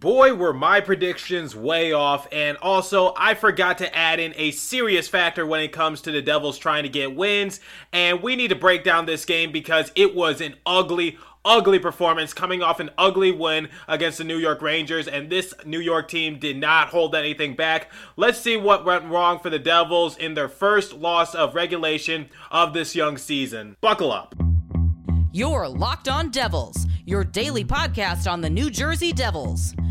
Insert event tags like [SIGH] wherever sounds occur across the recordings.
Boy, were my predictions way off, and also I forgot to add in a serious factor when it comes to the Devils trying to get wins. And we need to break down this game because it was an ugly, ugly performance coming off an ugly win against the New York Rangers, and this New York team did not hold anything back. Let's see what went wrong for the Devils in their first loss of regulation of this young season. Buckle up. You're Locked On Devils, your daily podcast on the New Jersey Devils,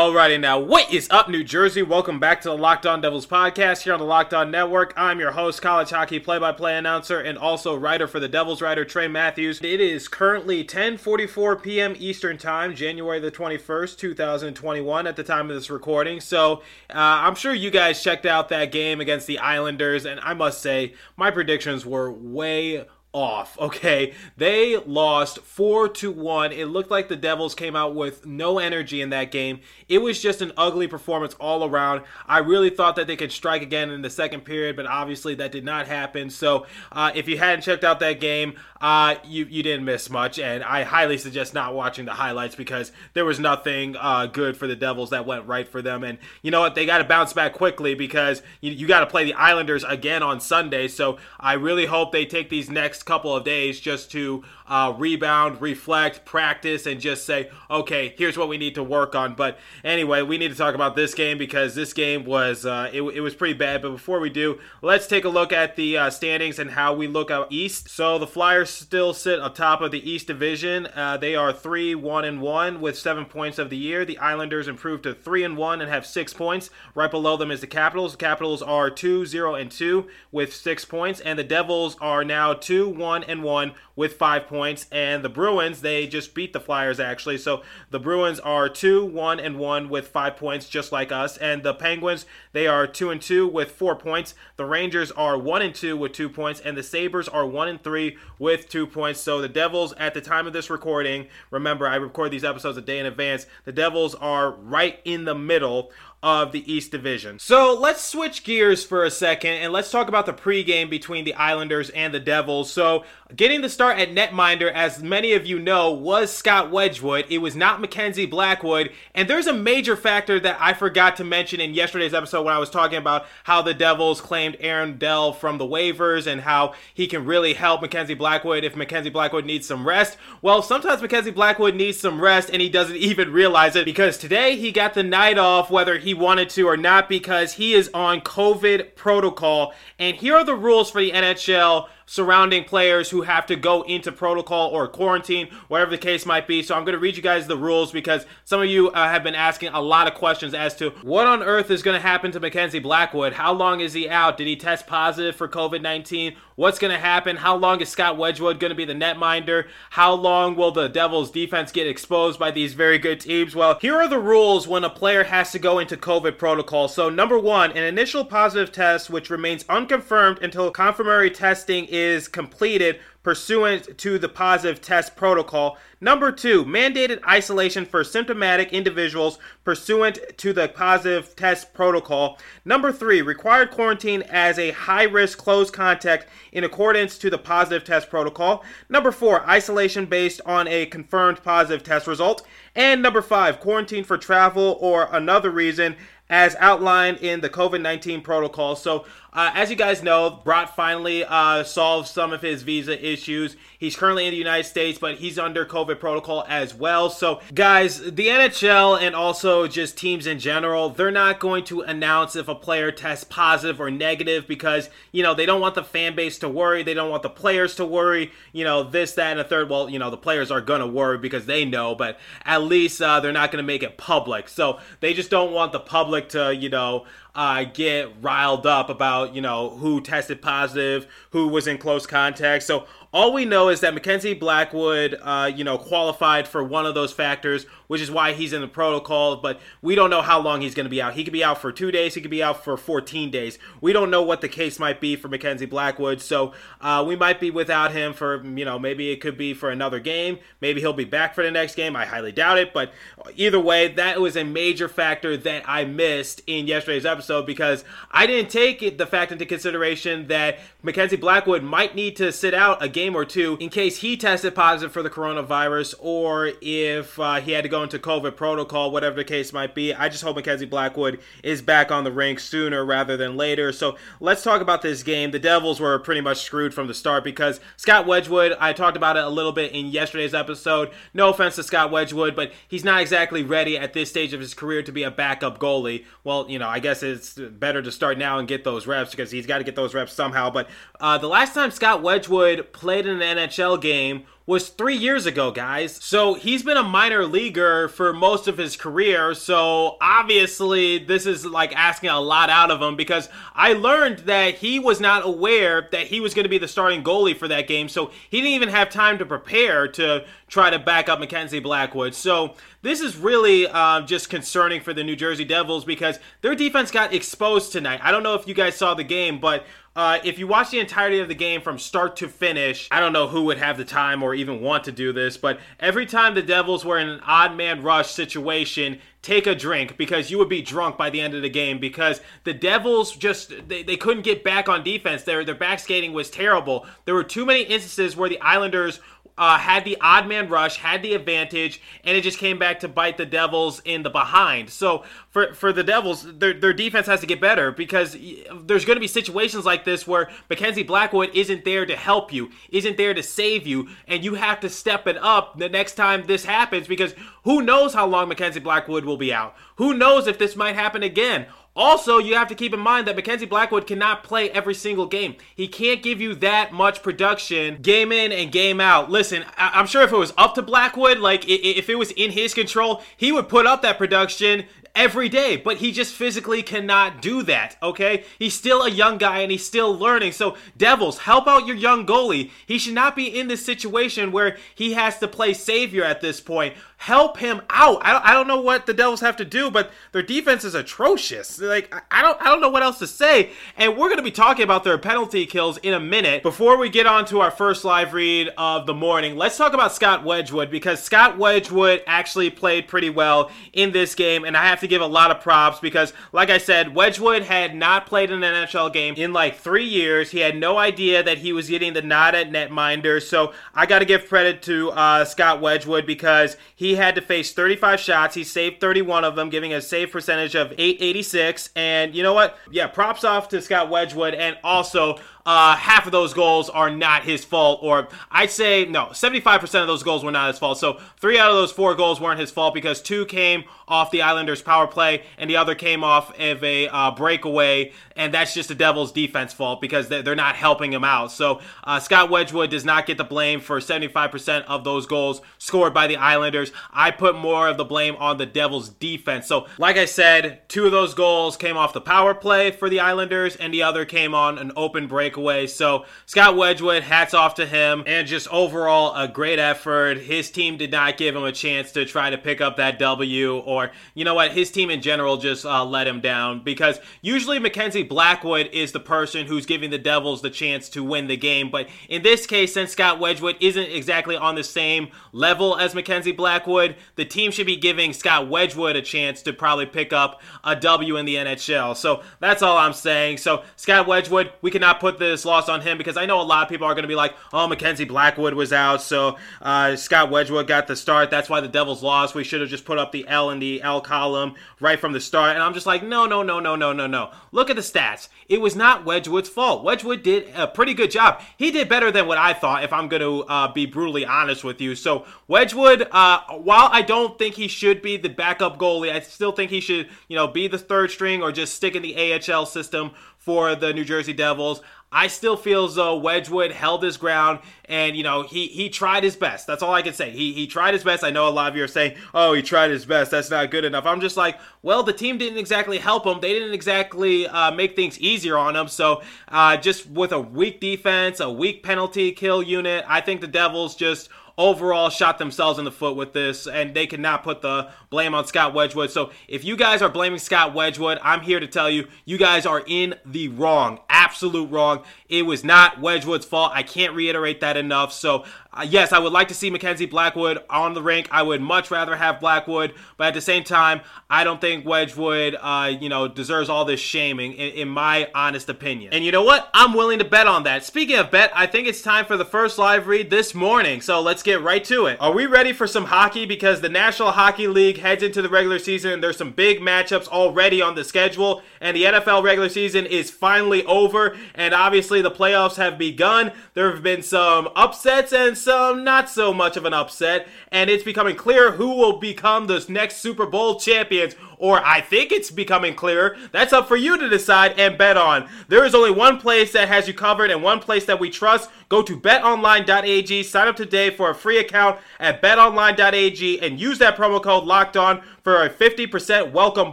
Alrighty now, what is up, New Jersey? Welcome back to the Locked On Devils podcast here on the Locked On Network. I'm your host, college hockey play-by-play announcer, and also writer for the Devils writer Trey Matthews. It is currently 10:44 p.m. Eastern Time, January the 21st, 2021, at the time of this recording. So uh, I'm sure you guys checked out that game against the Islanders, and I must say my predictions were way off. Okay, they lost four to one. It looked like the Devils came out with no energy in that game. It was just an ugly performance all around. I really thought that they could strike again in the second period, but obviously that did not happen. So uh, if you hadn't checked out that game, uh, you you didn't miss much, and I highly suggest not watching the highlights because there was nothing uh, good for the Devils that went right for them. And you know what? They got to bounce back quickly because you, you got to play the Islanders again on Sunday. So I really hope they take these next couple of days just to uh, rebound, reflect, practice, and just say, okay, here's what we need to work on. But anyway, we need to talk about this game because this game was uh, it, it was pretty bad. But before we do, let's take a look at the uh, standings and how we look out east. So the Flyers still sit atop of the East Division. Uh, they are three one and one with seven points of the year. The Islanders improved to three and one and have six points. Right below them is the Capitals. The Capitals are two zero and two with six points, and the Devils are now two one and one with five points. And the Bruins, they just beat the Flyers actually. So the Bruins are two, one, and one with five points, just like us. And the Penguins, they are two and two with four points. The Rangers are one and two with two points, and the Sabres are one and three with two points. So the Devils, at the time of this recording, remember I record these episodes a day in advance. The Devils are right in the middle of the East Division. So let's switch gears for a second and let's talk about the pregame between the Islanders and the Devils. So getting the start at netminder, as many of you know, was Scott Wedgewood. It was not Mackenzie Blackwood. And there's a major factor that I forgot to mention in yesterday's episode when I was talking about how the Devils claimed Aaron Dell from the waivers and how he can really help Mackenzie Blackwood if Mackenzie Blackwood needs some rest. Well, sometimes Mackenzie Blackwood needs some rest and he doesn't [LAUGHS] even realize it because today he got the night off, whether he he wanted to or not because he is on COVID protocol. And here are the rules for the NHL surrounding players who have to go into protocol or quarantine, whatever the case might be. So I'm going to read you guys the rules because some of you uh, have been asking a lot of questions as to what on earth is going to happen to Mackenzie Blackwood. How long is he out? Did he test positive for COVID 19? What's going to happen? How long is Scott Wedgewood going to be the netminder? How long will the Devils defense get exposed by these very good teams? Well, here are the rules when a player has to go into COVID protocol. So, number one, an initial positive test which remains unconfirmed until confirmatory testing is completed pursuant to the positive test protocol. Number two, mandated isolation for symptomatic individuals pursuant to the positive test protocol. Number three, required quarantine as a high risk close contact in accordance to the positive test protocol. Number four, isolation based on a confirmed positive test result. And number five, quarantine for travel or another reason as outlined in the COVID 19 protocol. So, uh, as you guys know, Bratt finally uh, solved some of his visa issues. He's currently in the United States, but he's under COVID protocol as well. So, guys, the NHL and also just teams in general, they're not going to announce if a player tests positive or negative because, you know, they don't want the fan base to worry. They don't want the players to worry. You know, this, that, and a third. Well, you know, the players are going to worry because they know, but at least uh, they're not going to make it public. So, they just don't want the public to, you know, uh, get riled up about you know who tested positive, who was in close contact. So all we know is that Mackenzie Blackwood, uh, you know, qualified for one of those factors, which is why he's in the protocol. But we don't know how long he's going to be out. He could be out for two days. He could be out for 14 days. We don't know what the case might be for Mackenzie Blackwood. So uh, we might be without him for, you know, maybe it could be for another game. Maybe he'll be back for the next game. I highly doubt it. But either way, that was a major factor that I missed in yesterday's episode because I didn't take the fact into consideration that Mackenzie Blackwood might need to sit out a game or two in case he tested positive for the coronavirus or if uh, he had to go into COVID protocol, whatever the case might be. I just hope Mackenzie Blackwood is back on the rink sooner rather than later. So let's talk about this game. The Devils were pretty much screwed from the start because Scott Wedgewood, I talked about it a little bit in yesterday's episode. No offense to Scott Wedgewood, but he's not exactly ready at this stage of his career to be a backup goalie. Well, you know, I guess it's better to start now and get those reps because he's got to get those reps somehow. But uh, the last time Scott Wedgewood played in an NHL game was three years ago, guys. So he's been a minor leaguer for most of his career. So obviously, this is like asking a lot out of him because I learned that he was not aware that he was going to be the starting goalie for that game. So he didn't even have time to prepare to try to back up Mackenzie Blackwood. So this is really uh, just concerning for the New Jersey Devils because their defense got exposed tonight. I don't know if you guys saw the game, but uh, if you watch the entirety of the game from start to finish, I don't know who would have the time or even want to do this, but every time the Devils were in an odd man rush situation, take a drink because you would be drunk by the end of the game because the Devils just they, they couldn't get back on defense. Their their back skating was terrible. There were too many instances where the Islanders uh, had the odd man rush, had the advantage, and it just came back to bite the Devils in the behind. So for for the Devils, their their defense has to get better because there's going to be situations like this where Mackenzie Blackwood isn't there to help you, isn't there to save you, and you have to step it up the next time this happens because who knows how long Mackenzie Blackwood will be out? Who knows if this might happen again? Also, you have to keep in mind that Mackenzie Blackwood cannot play every single game. He can't give you that much production game in and game out. Listen, I- am sure if it was up to Blackwood, like if it was in his control, he would put up that production every day, but he just physically cannot do that, okay? He's still a young guy and he's still learning. So, Devils, help out your young goalie. He should not be in this situation where he has to play savior at this point help him out. I don't, know what the Devils have to do, but their defense is atrocious. Like I don't I don't know what else to say. And we're going to be talking about their penalty kills in a minute. Before we get on to our first live read of the morning, let's talk about Scott Wedgewood because Scott Wedgewood actually played pretty well in this game, and I have to give a lot of props because, like I said, Wedgewood had not played an NHL game in like three years. He had no idea that he was getting the nod at netminder. So I got to give credit to uh, Scott Wedgewood because he had to face 35 shots. He saved 31 of them, giving a save percentage of 886. And you know what? Yeah, props off to Scott Wedgewood and also uh, half of those goals are not his fault, or I'd say no, 75% of those goals were not his fault. So three out of those four goals weren't his fault because two came off the Islanders' power play and the other came off of a uh, breakaway, and that's just the Devils' defense fault because they're not helping him out. So uh, Scott Wedgewood does not get the blame for 75% of those goals scored by the Islanders. I put more of the blame on the Devils' defense. So, like I said, two of those goals came off the power play for the Islanders, and the other came on an open breakaway. So Scott Wedgewood, hats off to him, and just overall a great effort. His team did not give him a chance to try to pick up that W, or you know what, his team in general just uh, let him down because usually Mackenzie Blackwood is the person who's giving the Devils the chance to win the game, but in this case, since Scott Wedgewood isn't exactly on the same level as Mackenzie Blackwood, the team should be giving Scott Wedgewood a chance to probably pick up a W in the NHL. So that's all I'm saying. So Scott Wedgewood, we cannot put this loss on him because I know a lot of people are going to be like, oh, Mackenzie Blackwood was out, so uh, Scott Wedgewood got the start. That's why the Devils lost. We should have just put up the L in the L column right from the start. And I'm just like, no, no, no, no, no, no, no. Look at the stats. It was not Wedgewood's fault. Wedgewood did a pretty good job. He did better than what I thought, if I'm going to uh, be brutally honest with you. So Wedgewood, uh, while I don't think he should be the backup goalie, I still think he should, you know, be the third string or just stick in the AHL system for the New Jersey Devils. I still feel as though Wedgewood held his ground and, you know, he, he tried his best. That's all I can say. He, he tried his best. I know a lot of you are saying, oh, he tried his best. That's not good enough. I'm just like, well, the team didn't exactly help him. They didn't exactly uh, make things easier on him. So uh, just with a weak defense, a weak penalty kill unit, I think the Devils just overall shot themselves in the foot with this, and they cannot put the blame on Scott Wedgewood. So if you guys are blaming Scott Wedgewood, I'm here to tell you, you guys are in the wrong. Absolute wrong. It was not Wedgewood's fault. I can't reiterate that enough. So uh, yes, I would like to see Mackenzie Blackwood on the rink. I would much rather have Blackwood, but at the same time, I don't think Wedgewood, uh, you know, deserves all this shaming, in, in, my honest opinion. And you know what? I'm willing to bet on that. Speaking of bet, I think it's time for the first live read this morning. So let's get right to it. Are we ready for some hockey? Because the National Hockey League heads into the regular season. There's some big matchups already on the schedule, and the NFL regular season is finally over. And obviously, the playoffs have begun. There have been some upsets and some not so much of an upset, and it's becoming clear who will become the next Super Bowl champions or I think it's becoming clearer. That's up for you to decide and bet on. There is only one place that has you covered and one place that we trust. Go to betonline.ag, sign up today for a free account at betonline.ag, and use that promo code locked on for a 50% welcome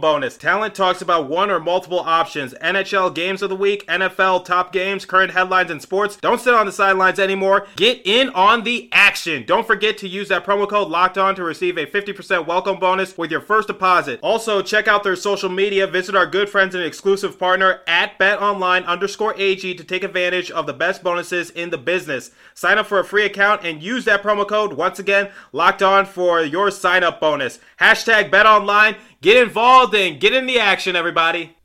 bonus. Talent talks about one or multiple options NHL games of the week, NFL top games, current headlines and sports. Don't sit on the sidelines anymore. Get in on the action. Don't forget to use that promo code locked on to receive a 50% welcome bonus with your first deposit. Also, check out their social media. Visit our good friends and exclusive partner at betonline underscore AG to take advantage of the best bonuses in the business. Sign up for a free account and use that promo code, once again, locked on for your sign up bonus. Hashtag betonline. Get involved and get in the action, everybody.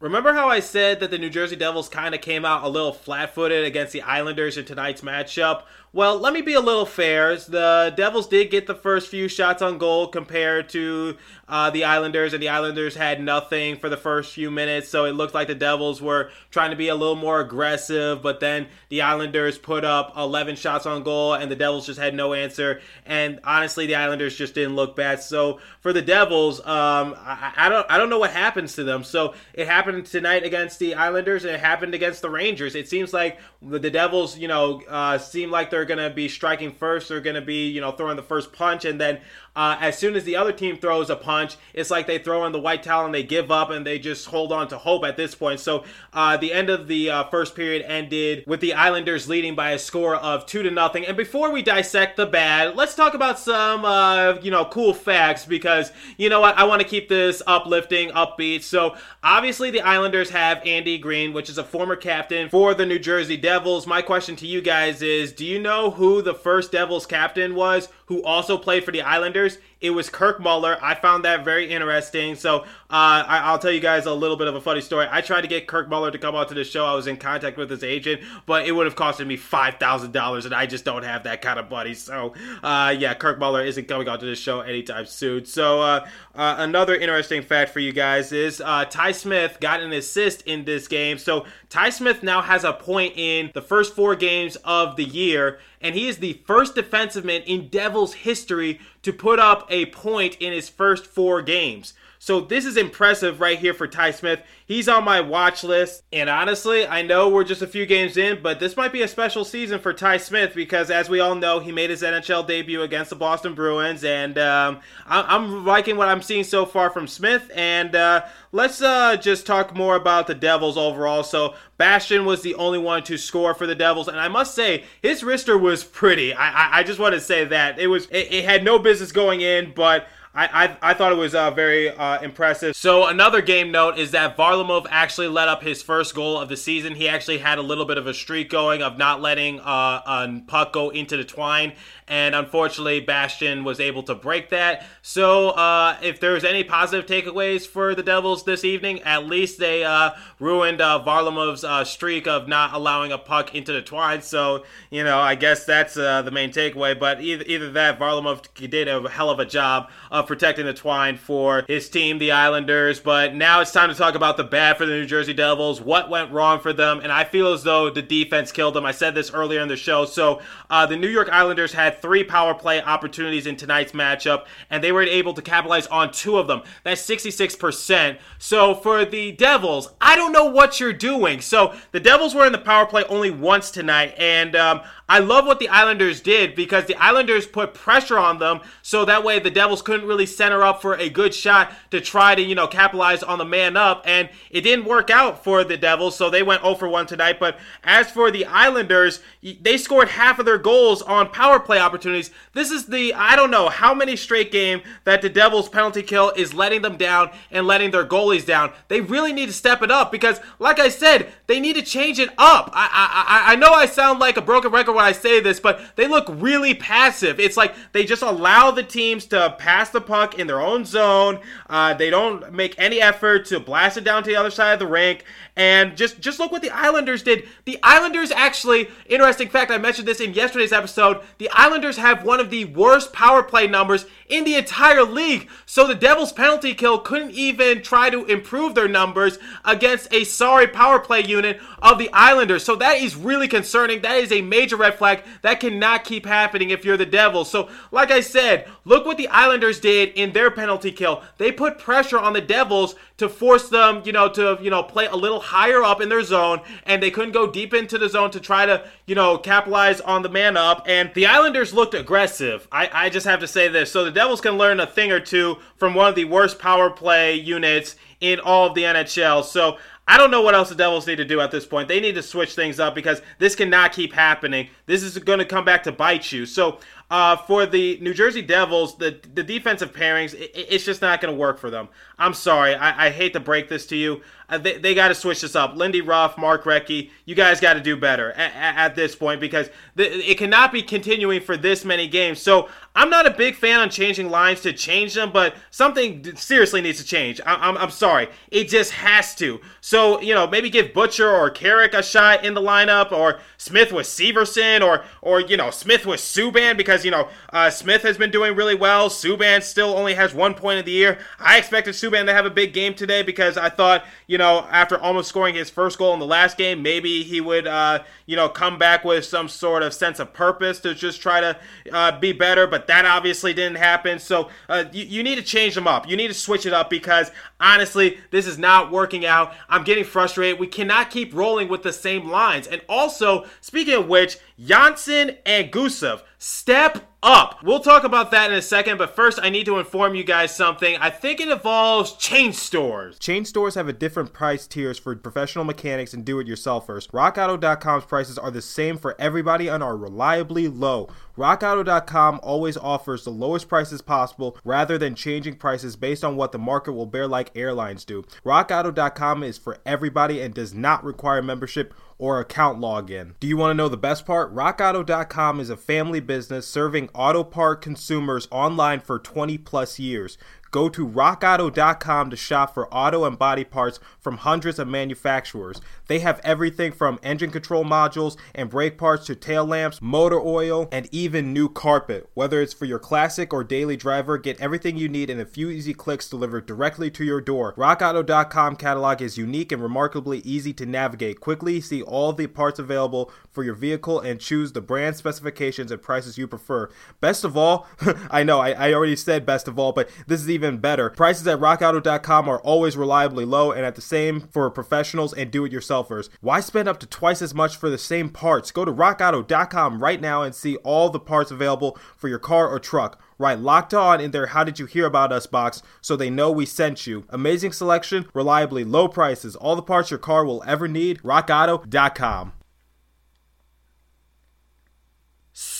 Remember how I said that the New Jersey Devils kind of came out a little flat footed against the Islanders in tonight's matchup? Well, let me be a little fair. The Devils did get the first few shots on goal compared to uh, the Islanders, and the Islanders had nothing for the first few minutes, so it looked like the Devils were trying to be a little more aggressive, but then the Islanders put up 11 shots on goal, and the Devils just had no answer. And honestly, the Islanders just didn't look bad. So for the Devils, um, I, I, don't I don't know what happens to them. So it happened tonight against the Islanders, and it happened against the Rangers. It seems like the, the Devils, you know, uh, seem like they're going to be striking first. They're going to be, you know, throwing the first punch, and then uh, as soon as the other team throws a punch, it's like they throw in the white towel and they give up and they just hold on to hope at this point. So uh, the end of the uh, first period ended with the Islanders leading by a score of two to nothing. And before we dissect the bad, let's talk about some uh, you know cool facts because you know what I want to keep this uplifting, upbeat. So obviously the Islanders have Andy Greene, which is a former captain for the New Jersey Devils. My question to you guys is: Do you know who the first Devils captain was? who also played for the Islanders players it was Kirk Muller. I found that very interesting. So uh, I, will tell you guys a little bit of a funny story. I tried to get Kirk Muller to come out to the show. I was in contact with his agent, but it would have costed me five thousand dollars, and I just don't have that kind of money. So uh, yeah, Kirk Muller isn't coming out to the show anytime soon. So uh, uh another interesting fact for you guys is uh, Ty Smith got an assist in this game. So Ty Smith now has a point in the first four games of the year, and he is the first defenseman in Devils history to put up a point in his first four games. So this is impressive right here for Ty Smith. He's on my watch list. And honestly, I know we're just a few games in, but this might be a special season for Ty Smith because, as we all know, he made his NHL debut against the Boston Bruins. And um, I'm liking what I'm seeing so far from Smith. And uh, let's uh, just talk more about the Devils overall. So Bastian was the only one to score for the Devils, and I must say his wrister was pretty. I I, I just want to say that it was it, it had no business going in, but I, I, I thought it was uh, very uh, impressive. So another game note is that Varlamov actually let up his first goal of the season. He actually had a little bit of a streak going of not letting uh, a puck go into the twine, and unfortunately, Bastian was able to break that. So uh, if there's any positive takeaways for the Devils this evening, at least they uh, ruined uh, Varlamov's streak of not allowing a puck into the twine. So you know, I guess that's the main takeaway. But either either that, Varlamov did a hell of a job of protecting the twine for his team, the Islanders. But now it's time to talk about the bad for the New Jersey Devils. What went wrong for them? And I feel as though the defense killed them. I said this earlier in the show. So uh, the New York Islanders had three power play opportunities in tonight's matchup, and they were able to capitalize on two of them. That's 66%. So for the Devils, I don't know what you're doing. So the Devils were in the power play only once tonight, and um, I love what the Islanders did because the Islanders put pressure on them so that way the Devils couldn't really center up for a good shot to try to, you know, capitalize on the man up. And it didn't work out for the Devils, so they went 0 for 1 tonight. But as for the Islanders, they scored half of their goals on power play opportunities. This is the, I don't know how many straight game that the Devils penalty kill is letting them down and letting their goalies down. They really need to step it up because, like I said, they need to change it up. I, I, I know I sound like a broken record when I say this, but they look really passive. It's like they just allow the teams to pass the puck in their own zone. Uh, they don't make any effort to blast it down to the other side of the rink. And just just look what the Islanders did. The Islanders actually, interesting fact, I mentioned this in yesterday's episode. The Islanders have one of the worst power play numbers in the entire league. So the Devils penalty kill couldn't even try to improve their numbers against a sorry power play unit of the Islanders. So that is really concerning. That is a major red flag. That cannot keep happening if you're the Devils. So, like I said, look what the Islanders did in their penalty kill. They put pressure on the Devils to force them, you know, to, you know, play a little higher up in their zone, and they couldn't go deep into the zone to try to, you know, capitalize on the man up. And the Islanders looked aggressive. I, I just have to say this. So the Devils can learn a thing or two from one of the worst power play units in all of the NHL. So I don't know what else the Devils need to do at this point. They need to switch things up because this cannot keep happening. This is going to come back to bite you. So uh, for the New Jersey Devils, the the defensive pairings, it, it's just not going to work for them. I'm sorry. I, I, hate to break this to you. Uh, they they got to switch this up. Lindy Ruff, Mark Recchi, you guys got to do better at, at, this point because the, it cannot be continuing for this many games. So I'm not a big fan on changing lines to change them, but something seriously needs to change. I, I'm, I'm sorry. It just has to. So, you know, maybe give Butcher or Carrick a shot in the lineup or Smith with Severson or, or you know, Smith with Subban because you know, uh, Smith has been doing really well. Subban still only has one point of the year. I expected Subban to have a big game today because I thought, you know, after almost scoring his first goal in the last game, maybe he would, uh, you know, come back with some sort of sense of purpose to just try to uh, be better. But that obviously didn't happen. So uh, you, you need to change them up. You need to switch it up because honestly, this is not working out. I'm getting frustrated. We cannot keep rolling with the same lines. And also, speaking of which, Johnsson and Gusev, step up. We'll talk about that in a second, but first I need to inform you guys something. I think it involves chain stores. Chain stores have a different price tiers for professional mechanics and do-it-yourselfers. RockAuto.com's prices are the same for everybody and are reliably low. RockAuto.com always offers the lowest prices possible rather than changing prices based on what the market will bear like airlines do. RockAuto.com is for everybody and does not require membership or account login. Do you want to know the best part? RockAuto.com is a family business serving auto part consumers online for 20 plus years. Go to rockauto.com to shop for auto and body parts from hundreds of manufacturers. They have everything from engine control modules and brake parts to tail lamps, motor oil, and even new carpet. Whether it's for your classic or daily driver, get everything you need in a few easy clicks delivered directly to your door. RockAuto.com catalog is unique and remarkably easy to navigate. Quickly see all the parts available for your vehicle and choose the brand specifications and prices you prefer. Best of all, [LAUGHS] I know I, I already said best of all, but this is even better. Prices at rockauto.com are always reliably low and at the same for professionals and do-it-yourselfers. Why spend up to twice as much for the same parts? Go to rockauto.com right now and see all the parts available for your car or truck. Right, locked on in their How Did You Hear About Us box so they know we sent you. Amazing selection, reliably low prices, all the parts your car will ever need. RockAuto.com.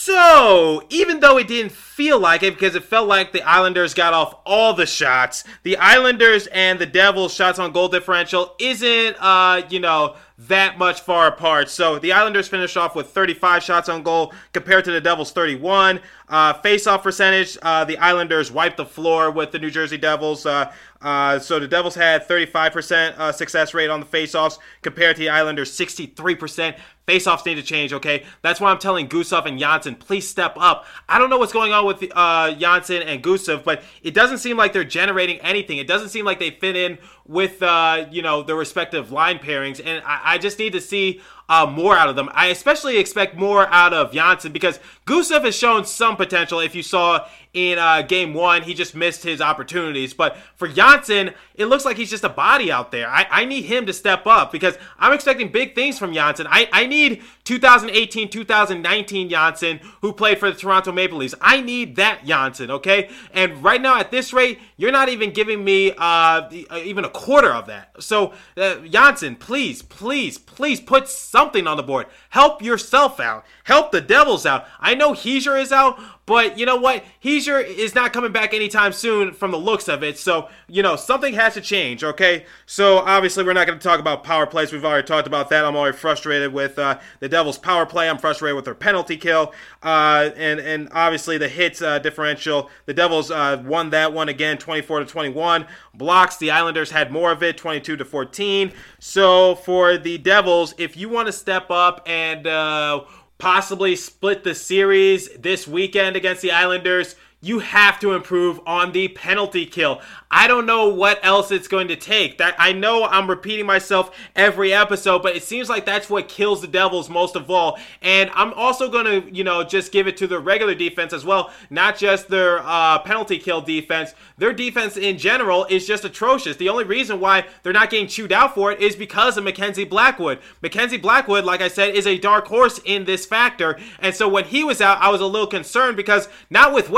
So, even though it didn't feel like it because it felt like the Islanders got off all the shots, the Islanders and the Devils' shots on goal differential isn't, uh, you know, that much far apart. So the Islanders finished off with 35 shots on goal compared to the Devils' 31. Uh, face-off percentage, uh, the Islanders wiped the floor with the New Jersey Devils. Uh, uh, so the Devils had 35% uh, success rate on the faceoffs compared to the Islanders 63%. Faceoffs need to change, okay? That's why I'm telling Gusev and Johnsson, please step up. I don't know what's going on with uh, Johnsson and Gusev, but it doesn't seem like they're generating anything. It doesn't seem like they fit in with, uh, you know, their respective line pairings, and I, I just need to see uh, more out of them. I especially expect more out of Johnsson because Gusev has shown some potential if you saw in uh, game one. He just missed his opportunities. But for Johnsson, it looks like he's just a body out there. I, I need him to step up because I'm expecting big things from Johnsson. I, I need 2018 2019 Johnsson, who played for the Toronto Maple Leafs. I need that Johnsson, okay? And right now, at this rate, you're not even giving me uh, even a quarter of that. So, uh, Johnsson, please, please, please put something on the board. Help yourself out. Help the Devils out. I know Hischier is out, but you know what? Hischier is not coming back anytime soon from the looks of it. So, you know, something has to change, okay? So, obviously, we're not going to talk about power plays. We've already talked about that. I'm already frustrated with uh, the Devils' power play. I'm frustrated with their penalty kill. Uh, and, and obviously, the hits uh, differential. The Devils uh, won that one again, 24 to 21. Blocks, the Islanders had more of it, 22 to 14. So, for the Devils, if you want to step up and uh, possibly split the series this weekend against the Islanders, you have to improve on the penalty kill. I don't know what else it's going to take. That I know I'm repeating myself every episode, but it seems like that's what kills the Devils most of all. And I'm also going to, you know, just give it to the regular defense as well, not just their uh, penalty kill defense. Their defense in general is just atrocious. The only reason why they're not getting chewed out for it is because of Mackenzie Blackwood. Mackenzie Blackwood, like I said, is a dark horse in this factor. And so when he was out, I was a little concerned because not with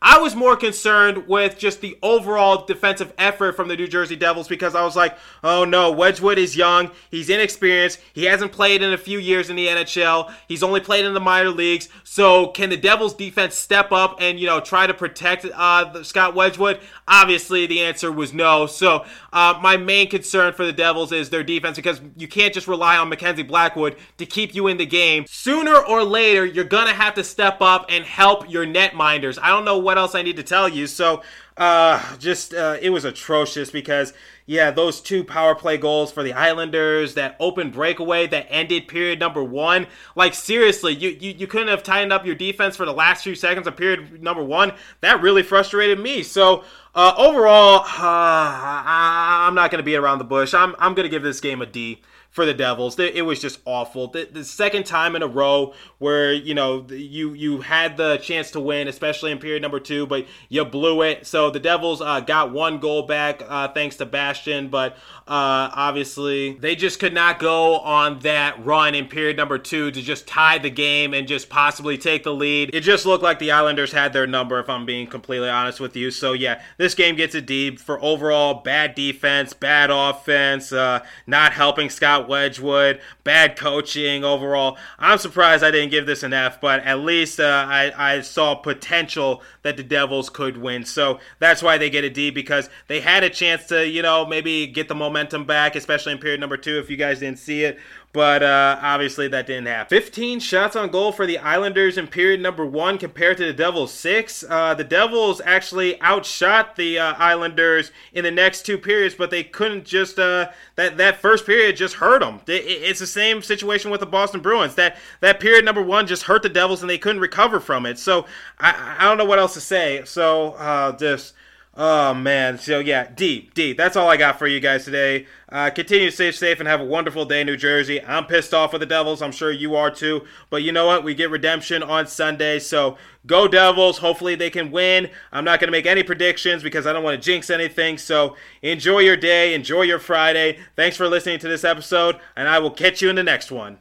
I was more concerned with just the overall defensive effort from the New Jersey Devils because I was like, oh no, Wedgewood is young, he's inexperienced, he hasn't played in a few years in the NHL, he's only played in the minor leagues. So can the Devils defense step up and you know try to protect uh, Scott Wedgewood? Obviously, the answer was no. So uh, my main concern for the Devils is their defense because you can't just rely on Mackenzie Blackwood to keep you in the game. Sooner or later, you're gonna have to step up and help your net minders. I don't know what else I need to tell you. So uh, just uh, it was atrocious because yeah, those two power play goals for the Islanders, that open breakaway that ended period number one. Like seriously, you you, you couldn't have tightened up your defense for the last few seconds of period number one. That really frustrated me. So uh, overall, [SIGHS] uh, I'm not going to beat around the bush. I'm I'm going to give this game a D for the Devils. It was just awful. The, the, second time in a row where you know you you had the chance to win, especially in period number two, but you blew it. So the Devils uh, got one goal back uh, thanks to Bastian, but uh, obviously they just could not go on that run in period number two to just tie the game and just possibly take the lead. It just looked like the Islanders had their number, if I'm being completely honest with you. So yeah, this game gets a D for overall bad defense, bad offense, uh, not helping Scott Wedgewood, bad coaching overall. I'm surprised I didn't give this an F, but at least uh, I, I saw potential that the Devils could win. So that's why they get a D because they had a chance to, you know, maybe get the momentum back, especially in period number two if you guys didn't see it but uh, obviously that didn't happen. 15 shots on goal for the Islanders in period number one compared to the Devils' six. Uh, the Devils actually outshot the uh, Islanders in the next two periods, but they couldn't just uh, that that first period just hurt them. it's the same situation with the Boston Bruins. That that period number one just hurt the Devils, and they couldn't recover from it. So I, I don't know what else to say. So uh, just Oh man, so yeah, D, D. That's all I got for you guys today. Uh, continue to stay safe and have a wonderful day, New Jersey. I'm pissed off with the Devils. I'm sure you are too. But you know what? We get redemption on Sunday, so go Devils. Hopefully they can win. I'm not going to make any predictions because I don't want to jinx anything. So enjoy your day, enjoy your Friday. Thanks for listening to this episode, and I will catch you in the next one.